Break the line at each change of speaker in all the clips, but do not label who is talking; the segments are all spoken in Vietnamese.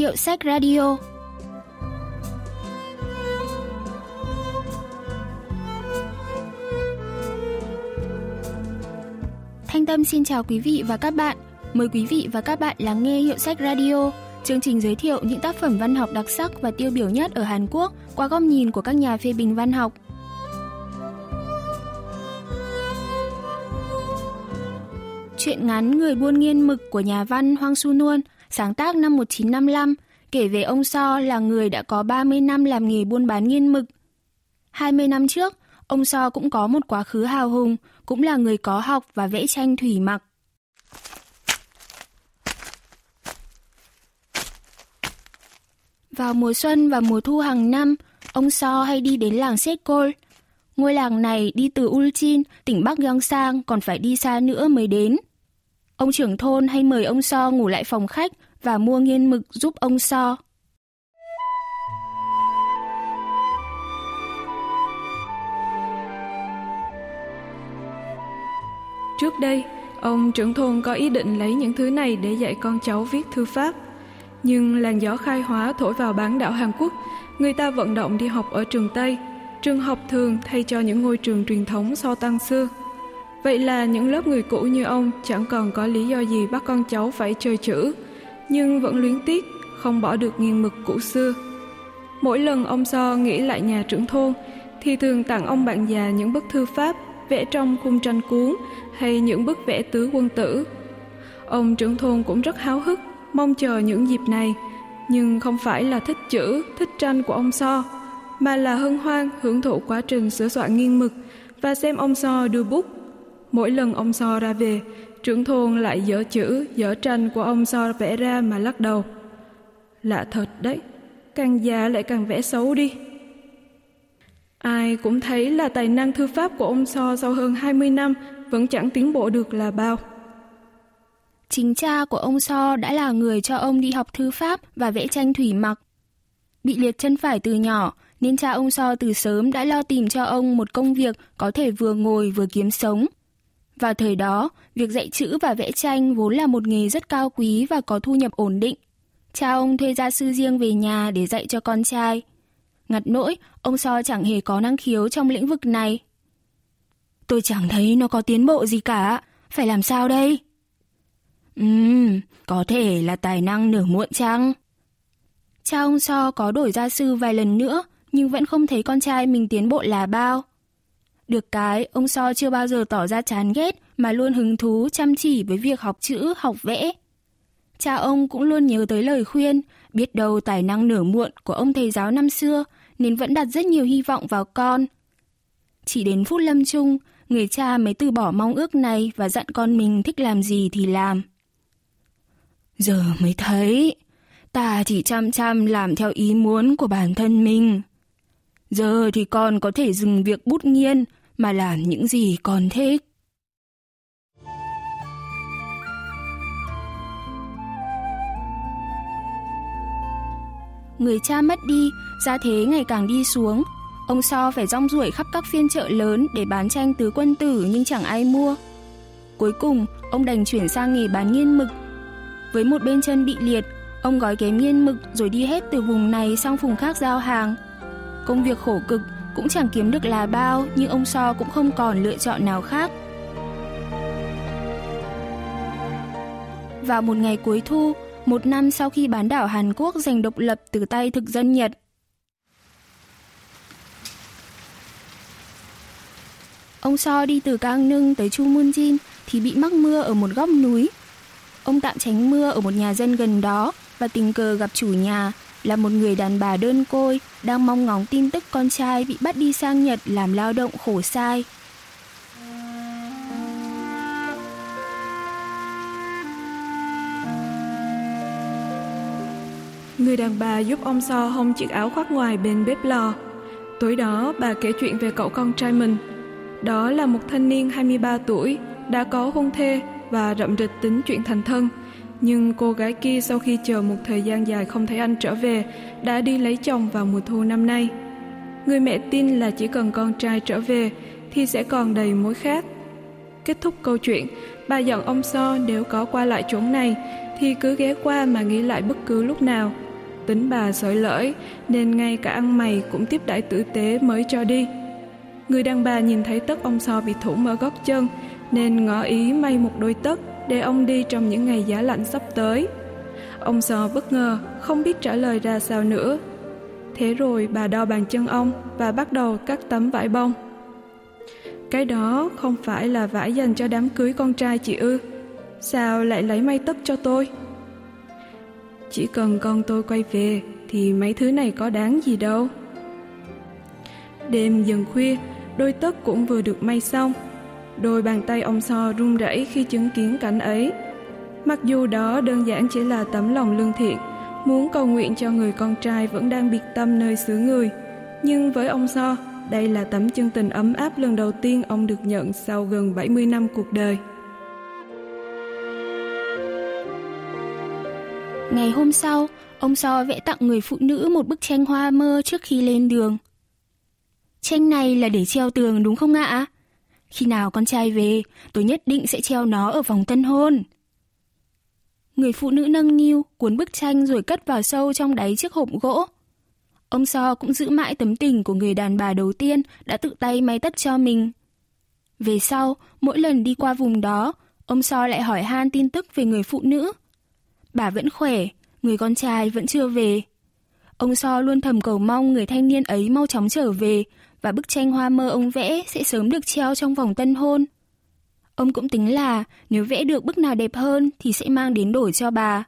Hiệu sách radio Thanh Tâm xin chào quý vị và các bạn. Mời quý vị và các bạn lắng nghe Hiệu sách Radio, chương trình giới thiệu những tác phẩm văn học đặc sắc và tiêu biểu nhất ở Hàn Quốc qua góc nhìn của các nhà phê bình văn học. Chuyện ngắn Người buôn nghiên mực của nhà văn Hoang Su Nuôn, sáng tác năm 1955, kể về ông So là người đã có 30 năm làm nghề buôn bán nghiên mực. 20 năm trước, ông So cũng có một quá khứ hào hùng, cũng là người có học và vẽ tranh thủy mặc. Vào mùa xuân và mùa thu hàng năm, ông So hay đi đến làng Sekol. Ngôi làng này đi từ Ulchin, tỉnh Bắc Gyeongsang còn phải đi xa nữa mới đến. Ông trưởng thôn hay mời ông So ngủ lại phòng khách và mua nghiên mực giúp ông So.
Trước đây, ông trưởng thôn có ý định lấy những thứ này để dạy con cháu viết thư pháp. Nhưng làn gió khai hóa thổi vào bán đảo Hàn Quốc, người ta vận động đi học ở trường Tây, trường học thường thay cho những ngôi trường truyền thống so tăng xưa. Vậy là những lớp người cũ như ông chẳng còn có lý do gì bắt con cháu phải chơi chữ, nhưng vẫn luyến tiếc, không bỏ được nghiêng mực cũ xưa. Mỗi lần ông So nghĩ lại nhà trưởng thôn, thì thường tặng ông bạn già những bức thư pháp vẽ trong khung tranh cuốn hay những bức vẽ tứ quân tử. Ông trưởng thôn cũng rất háo hức, mong chờ những dịp này, nhưng không phải là thích chữ, thích tranh của ông So, mà là hân hoan hưởng thụ quá trình sửa soạn nghiêng mực và xem ông So đưa bút. Mỗi lần ông So ra về, trưởng thôn lại dở chữ, dở tranh của ông So vẽ ra mà lắc đầu. Lạ thật đấy, càng già lại càng vẽ xấu đi. Ai cũng thấy là tài năng thư pháp của ông So sau hơn 20 năm vẫn chẳng tiến bộ được là bao.
Chính cha của ông So đã là người cho ông đi học thư pháp và vẽ tranh thủy mặc. Bị liệt chân phải từ nhỏ, nên cha ông So từ sớm đã lo tìm cho ông một công việc có thể vừa ngồi vừa kiếm sống. Vào thời đó, việc dạy chữ và vẽ tranh vốn là một nghề rất cao quý và có thu nhập ổn định. Cha ông thuê gia sư riêng về nhà để dạy cho con trai. Ngặt nỗi, ông So chẳng hề có năng khiếu trong lĩnh vực này. Tôi chẳng thấy nó có tiến bộ gì cả, phải làm sao đây? Ừm, có thể là tài năng nửa muộn chăng? Cha ông So có đổi gia sư vài lần nữa, nhưng vẫn không thấy con trai mình tiến bộ là bao. Được cái, ông So chưa bao giờ tỏ ra chán ghét mà luôn hứng thú chăm chỉ với việc học chữ, học vẽ. Cha ông cũng luôn nhớ tới lời khuyên, biết đâu tài năng nửa muộn của ông thầy giáo năm xưa nên vẫn đặt rất nhiều hy vọng vào con. Chỉ đến phút lâm chung, người cha mới từ bỏ mong ước này và dặn con mình thích làm gì thì làm. Giờ mới thấy, ta chỉ chăm chăm làm theo ý muốn của bản thân mình. Giờ thì con có thể dừng việc bút nghiên mà làm những gì con thích. Người cha mất đi, gia thế ngày càng đi xuống. Ông So phải rong ruổi khắp các phiên chợ lớn để bán tranh tứ quân tử nhưng chẳng ai mua. Cuối cùng, ông đành chuyển sang nghề bán nghiên mực. Với một bên chân bị liệt, ông gói kém nghiên mực rồi đi hết từ vùng này sang vùng khác giao hàng. Công việc khổ cực cũng chẳng kiếm được là bao nhưng ông So cũng không còn lựa chọn nào khác. Vào một ngày cuối thu, một năm sau khi bán đảo Hàn Quốc giành độc lập từ tay thực dân Nhật. Ông So đi từ Cang Nưng tới Chu Munjin thì bị mắc mưa ở một góc núi. Ông tạm tránh mưa ở một nhà dân gần đó và tình cờ gặp chủ nhà là một người đàn bà đơn côi đang mong ngóng tin tức con trai bị bắt đi sang Nhật làm lao động khổ sai.
Người đàn bà giúp ông So hông chiếc áo khoác ngoài bên bếp lò. Tối đó bà kể chuyện về cậu con trai mình. Đó là một thanh niên 23 tuổi, đã có hôn thê và rậm rịch tính chuyện thành thân. Nhưng cô gái kia sau khi chờ một thời gian dài không thấy anh trở về, đã đi lấy chồng vào mùa thu năm nay. Người mẹ tin là chỉ cần con trai trở về thì sẽ còn đầy mối khác. Kết thúc câu chuyện, bà dặn ông So nếu có qua lại chỗ này thì cứ ghé qua mà nghĩ lại bất cứ lúc nào Tính bà sợi lỡi nên ngay cả ăn mày cũng tiếp đãi tử tế mới cho đi. Người đàn bà nhìn thấy tất ông so bị thủng ở gót chân nên ngỏ ý may một đôi tất để ông đi trong những ngày giá lạnh sắp tới. Ông sò bất ngờ, không biết trả lời ra sao nữa. Thế rồi bà đo bàn chân ông và bắt đầu cắt tấm vải bông. Cái đó không phải là vải dành cho đám cưới con trai chị ư. Sao lại lấy may tất cho tôi? Chỉ cần con tôi quay về thì mấy thứ này có đáng gì đâu. Đêm dần khuya, đôi tất cũng vừa được may xong. Đôi bàn tay ông So run rẩy khi chứng kiến cảnh ấy. Mặc dù đó đơn giản chỉ là tấm lòng lương thiện, muốn cầu nguyện cho người con trai vẫn đang biệt tâm nơi xứ người. Nhưng với ông So, đây là tấm chân tình ấm áp lần đầu tiên ông được nhận sau gần 70 năm cuộc đời.
Ngày hôm sau, ông So vẽ tặng người phụ nữ một bức tranh hoa mơ trước khi lên đường. Tranh này là để treo tường đúng không ạ? Khi nào con trai về, tôi nhất định sẽ treo nó ở vòng tân hôn. Người phụ nữ nâng niu, cuốn bức tranh rồi cất vào sâu trong đáy chiếc hộp gỗ. Ông So cũng giữ mãi tấm tình của người đàn bà đầu tiên đã tự tay may tất cho mình. Về sau, mỗi lần đi qua vùng đó, ông So lại hỏi han tin tức về người phụ nữ. Bà vẫn khỏe, người con trai vẫn chưa về. Ông So luôn thầm cầu mong người thanh niên ấy mau chóng trở về và bức tranh hoa mơ ông vẽ sẽ sớm được treo trong vòng tân hôn. Ông cũng tính là nếu vẽ được bức nào đẹp hơn thì sẽ mang đến đổi cho bà.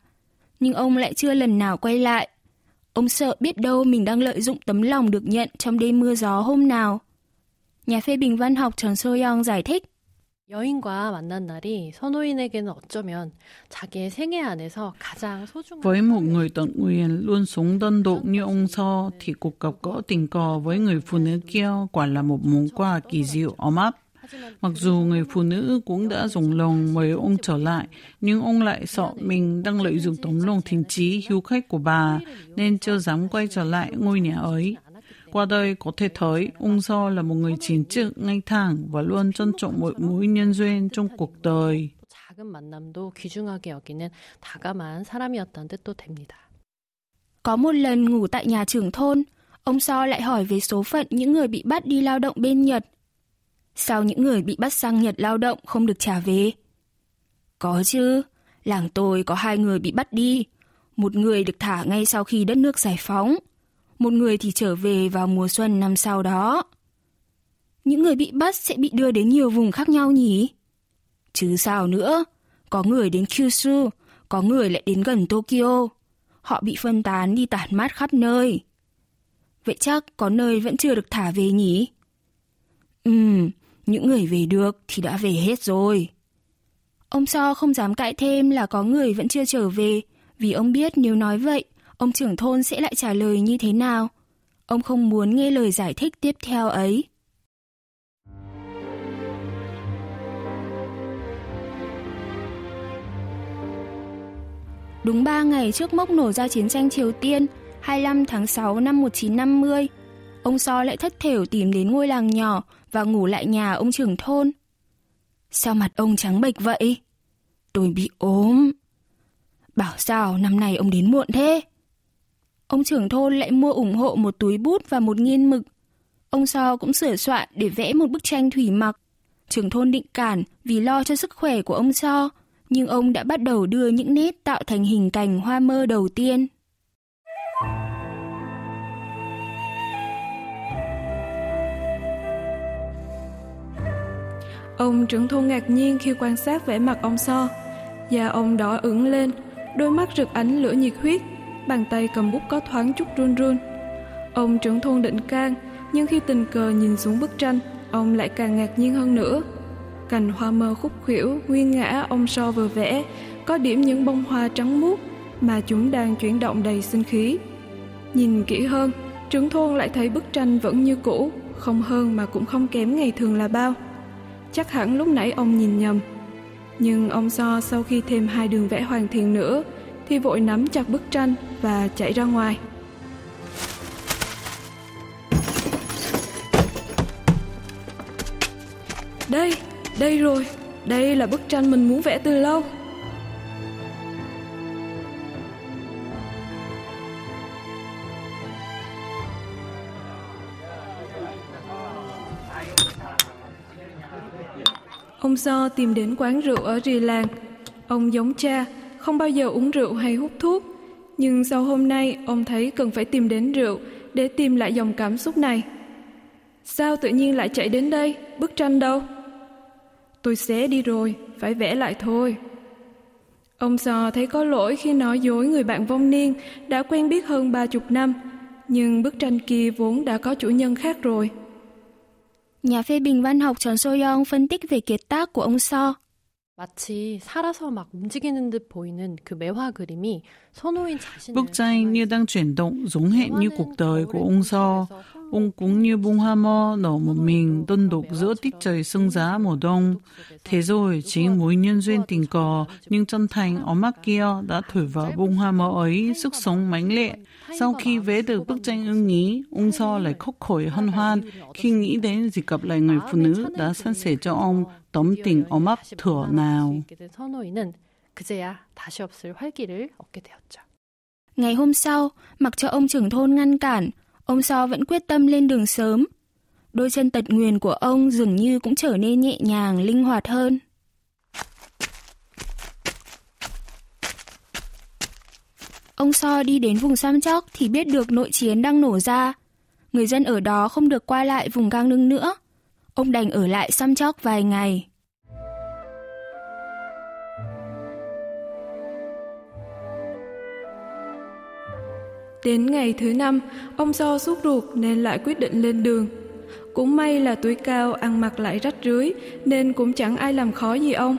Nhưng ông lại chưa lần nào quay lại. Ông sợ biết đâu mình đang lợi dụng tấm lòng được nhận trong đêm mưa gió hôm nào. Nhà phê bình văn học Trần Soyoung giải thích.
Với một người tận nguyện luôn sống đơn độc như ông So thì cuộc gặp gỡ tình cờ với người phụ nữ kia quả là một món quà kỳ diệu ấm áp. Mặc dù người phụ nữ cũng đã dùng lòng mời ông trở lại, nhưng ông lại sợ mình đang lợi dụng tấm lòng thiện trí hiếu khách của bà, nên chưa dám quay trở lại ngôi nhà ấy. Qua đây có thể thấy ông so là một người chính trực, ngay thẳng và luôn trân trọng mọi mối nhân duyên trong cuộc đời.
Có một lần ngủ tại nhà trưởng thôn, ông So lại hỏi về số phận những người bị bắt đi lao động bên Nhật. Sao những người bị bắt sang Nhật lao động không được trả về? Có chứ, làng tôi có hai người bị bắt đi, một người được thả ngay sau khi đất nước giải phóng – một người thì trở về vào mùa xuân năm sau đó. Những người bị bắt sẽ bị đưa đến nhiều vùng khác nhau nhỉ? Chứ sao nữa, có người đến Kyushu, có người lại đến gần Tokyo. Họ bị phân tán đi tản mát khắp nơi. Vậy chắc có nơi vẫn chưa được thả về nhỉ? Ừm, những người về được thì đã về hết rồi. Ông So không dám cãi thêm là có người vẫn chưa trở về, vì ông biết nếu nói vậy, ông trưởng thôn sẽ lại trả lời như thế nào. Ông không muốn nghe lời giải thích tiếp theo ấy. Đúng 3 ngày trước mốc nổ ra chiến tranh Triều Tiên, 25 tháng 6 năm 1950, ông So lại thất thểu tìm đến ngôi làng nhỏ và ngủ lại nhà ông trưởng thôn. Sao mặt ông trắng bệch vậy? Tôi bị ốm. Bảo sao năm nay ông đến muộn thế? Ông trưởng thôn lại mua ủng hộ một túi bút và một nghiên mực. Ông So cũng sửa soạn để vẽ một bức tranh thủy mặc. Trưởng thôn định cản vì lo cho sức khỏe của ông So, nhưng ông đã bắt đầu đưa những nét tạo thành hình cảnh hoa mơ đầu tiên.
Ông trưởng thôn ngạc nhiên khi quan sát vẻ mặt ông So. Da ông đỏ ửng lên, đôi mắt rực ánh lửa nhiệt huyết, bàn tay cầm bút có thoáng chút run run. Ông trưởng thôn định can, nhưng khi tình cờ nhìn xuống bức tranh, ông lại càng ngạc nhiên hơn nữa. Cành hoa mơ khúc khuỷu nguyên ngã ông So vừa vẽ, có điểm những bông hoa trắng muốt mà chúng đang chuyển động đầy sinh khí. Nhìn kỹ hơn, trưởng thôn lại thấy bức tranh vẫn như cũ, không hơn mà cũng không kém ngày thường là bao. Chắc hẳn lúc nãy ông nhìn nhầm. Nhưng ông So sau khi thêm hai đường vẽ hoàn thiện nữa thì vội nắm chặt bức tranh và chạy ra ngoài. Đây, đây rồi, đây là bức tranh mình muốn vẽ từ lâu. Ông So tìm đến quán rượu ở rì làng. Ông giống cha, không bao giờ uống rượu hay hút thuốc. Nhưng sau hôm nay, ông thấy cần phải tìm đến rượu để tìm lại dòng cảm xúc này. Sao tự nhiên lại chạy đến đây? Bức tranh đâu? Tôi xé đi rồi, phải vẽ lại thôi. Ông sò thấy có lỗi khi nói dối người bạn vong niên đã quen biết hơn ba chục năm, nhưng bức tranh kia vốn đã có chủ nhân khác rồi.
Nhà phê bình văn học Trần Soyoung phân tích về kiệt tác của ông So.
마치 살아서 막 움직이는 듯 보이는 그 매화 그림이 손호인 자신을
hệt như cuộc đời của ông So. Ông cũng như bung hoa mo nở một mình đơn độc giữa tiết trời sương giá mùa đông. Thế rồi chính mối nhân duyên tình cờ nhưng chân thành ở mắt kia đã thổi vào bung hoa mo ấy sức sống mãnh liệt. Sau khi vẽ được bức tranh ưng ý, ông So lại khóc khỏi hân hoan khi nghĩ đến dịp gặp lại người phụ nữ đã san sẻ cho ông tấm tình ấm áp thừa nào.
Ngày hôm sau, mặc cho ông trưởng thôn ngăn cản, ông So vẫn quyết tâm lên đường sớm. Đôi chân tật nguyền của ông dường như cũng trở nên nhẹ nhàng, linh hoạt hơn. Ông So đi đến vùng Sam Chóc thì biết được nội chiến đang nổ ra. Người dân ở đó không được qua lại vùng Gang Nưng nữa. Ông đành ở lại Sam Chóc vài ngày.
Đến ngày thứ năm, ông do sốt ruột nên lại quyết định lên đường. Cũng may là tuổi cao ăn mặc lại rách rưới nên cũng chẳng ai làm khó gì ông.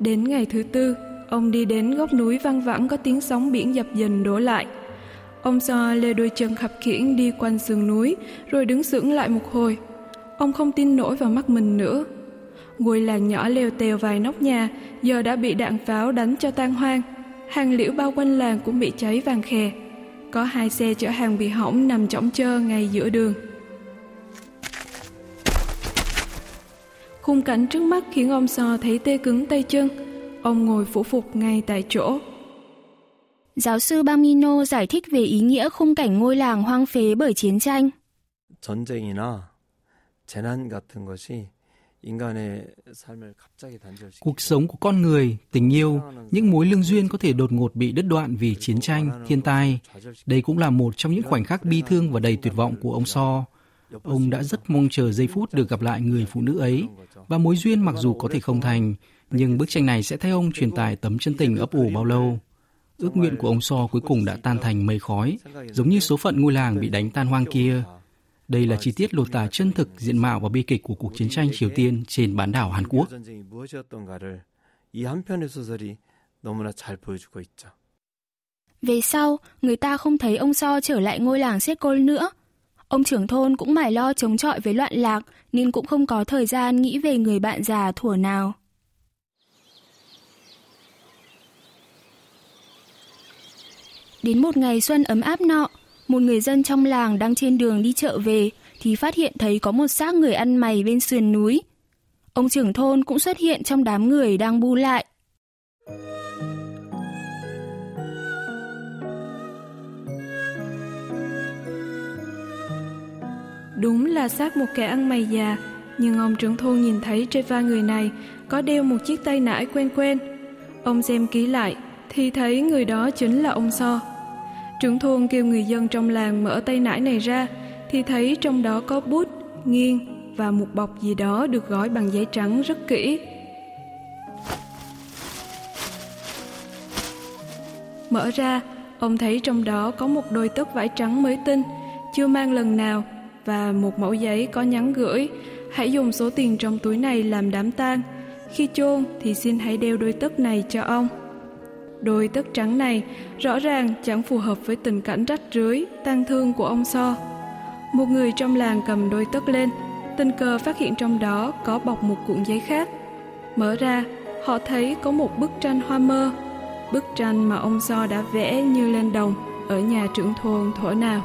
Đến ngày thứ tư, ông đi đến góc núi văng vẳng có tiếng sóng biển dập dần đổ lại. Ông do lê đôi chân khập khiễng đi quanh sườn núi rồi đứng sững lại một hồi. Ông không tin nổi vào mắt mình nữa. Ngôi làng nhỏ leo tèo vài nóc nhà giờ đã bị đạn pháo đánh cho tan hoang. Hàng liễu bao quanh làng cũng bị cháy vàng khè Có hai xe chở hàng bị hỏng nằm chõng chơ ngay giữa đường. Khung cảnh trước mắt khiến ông So thấy tê cứng tay chân. Ông ngồi phủ phục ngay tại chỗ.
Giáo sư Bamino giải thích về ý nghĩa khung cảnh ngôi làng hoang phế bởi chiến tranh.
전쟁이나 재난 같은 것이
Cuộc sống của con người, tình yêu, những mối lương duyên có thể đột ngột bị đứt đoạn vì chiến tranh, thiên tai. Đây cũng là một trong những khoảnh khắc bi thương và đầy tuyệt vọng của ông So. Ông đã rất mong chờ giây phút được gặp lại người phụ nữ ấy và mối duyên mặc dù có thể không thành, nhưng bức tranh này sẽ thay ông truyền tải tấm chân tình ấp ủ bao lâu. Ước nguyện của ông So cuối cùng đã tan thành mây khói, giống như số phận ngôi làng bị đánh tan hoang kia. Đây là chi tiết lột tả chân thực diện mạo và bi kịch của cuộc chiến tranh Triều Tiên trên bán đảo Hàn Quốc.
Về sau, người ta không thấy ông So trở lại ngôi làng xét Côn nữa. Ông trưởng thôn cũng mải lo chống chọi với loạn lạc nên cũng không có thời gian nghĩ về người bạn già thuở nào. Đến một ngày xuân ấm áp nọ, một người dân trong làng đang trên đường đi chợ về thì phát hiện thấy có một xác người ăn mày bên sườn núi. Ông trưởng thôn cũng xuất hiện trong đám người đang bu lại.
Đúng là xác một kẻ ăn mày già, nhưng ông trưởng thôn nhìn thấy trên vai người này có đeo một chiếc tay nải quen quen. Ông xem kỹ lại thì thấy người đó chính là ông So. Trưởng thôn kêu người dân trong làng mở tay nải này ra thì thấy trong đó có bút, nghiêng và một bọc gì đó được gói bằng giấy trắng rất kỹ. Mở ra, ông thấy trong đó có một đôi tất vải trắng mới tinh, chưa mang lần nào và một mẫu giấy có nhắn gửi hãy dùng số tiền trong túi này làm đám tang khi chôn thì xin hãy đeo đôi tất này cho ông đôi tất trắng này rõ ràng chẳng phù hợp với tình cảnh rách rưới tang thương của ông so. Một người trong làng cầm đôi tất lên, tình cờ phát hiện trong đó có bọc một cuộn giấy khác. Mở ra, họ thấy có một bức tranh hoa mơ, bức tranh mà ông so đã vẽ như lên đồng ở nhà trưởng thôn thổ nào.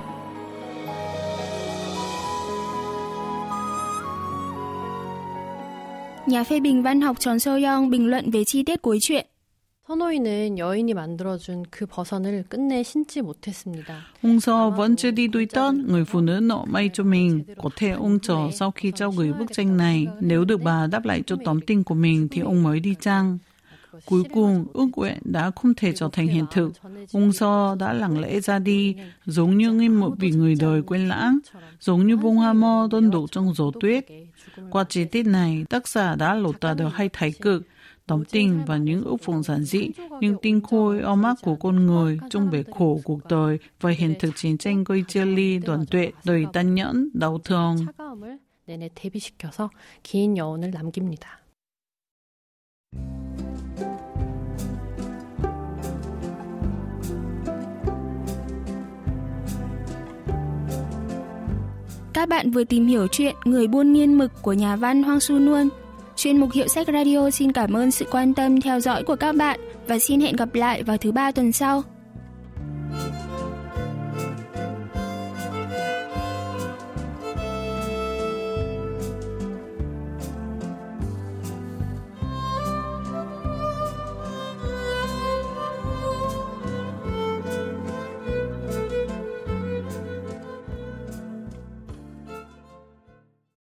Nhà phê bình văn học Tròn Seo Yong bình luận về chi tiết cuối truyện.
선호인은 여인이 만들어준 그 버선을 끝내 신지 못했습니다.
Ông So vẫn chưa đi đuôi tất, người phụ nữ nọ may cho mình. Có thể ông chờ sau khi trao gửi bức tranh này, nếu được bà đáp lại cho tóm tin của mình thì ông mới đi chăng. Cuối cùng, ước nguyện đã không thể trở thành hiện thực. Ông So đã lặng lẽ ra đi, giống như nghiêm một vị người đời quên lãng, giống như bông hoa mơ đơn đổ trong gió tuyết. Qua chi tiết này, tác giả đã lột tả được hai thái cực, tóm tình và những ước vọng giản dị, nhưng tinh khôi ôm áp của con người trong bể khổ cuộc đời và hiện thực chiến tranh gây chia ly, đoàn tuệ, đời tàn nhẫn, đau thương.
차가움을 내내 대비시켜서 긴 여운을 남깁니다.
Các bạn vừa tìm hiểu chuyện Người buôn nghiên mực của nhà văn Hoang Su Nuôn. Chuyên mục Hiệu sách Radio xin cảm ơn sự quan tâm theo dõi của các bạn và xin hẹn gặp lại vào thứ ba tuần sau.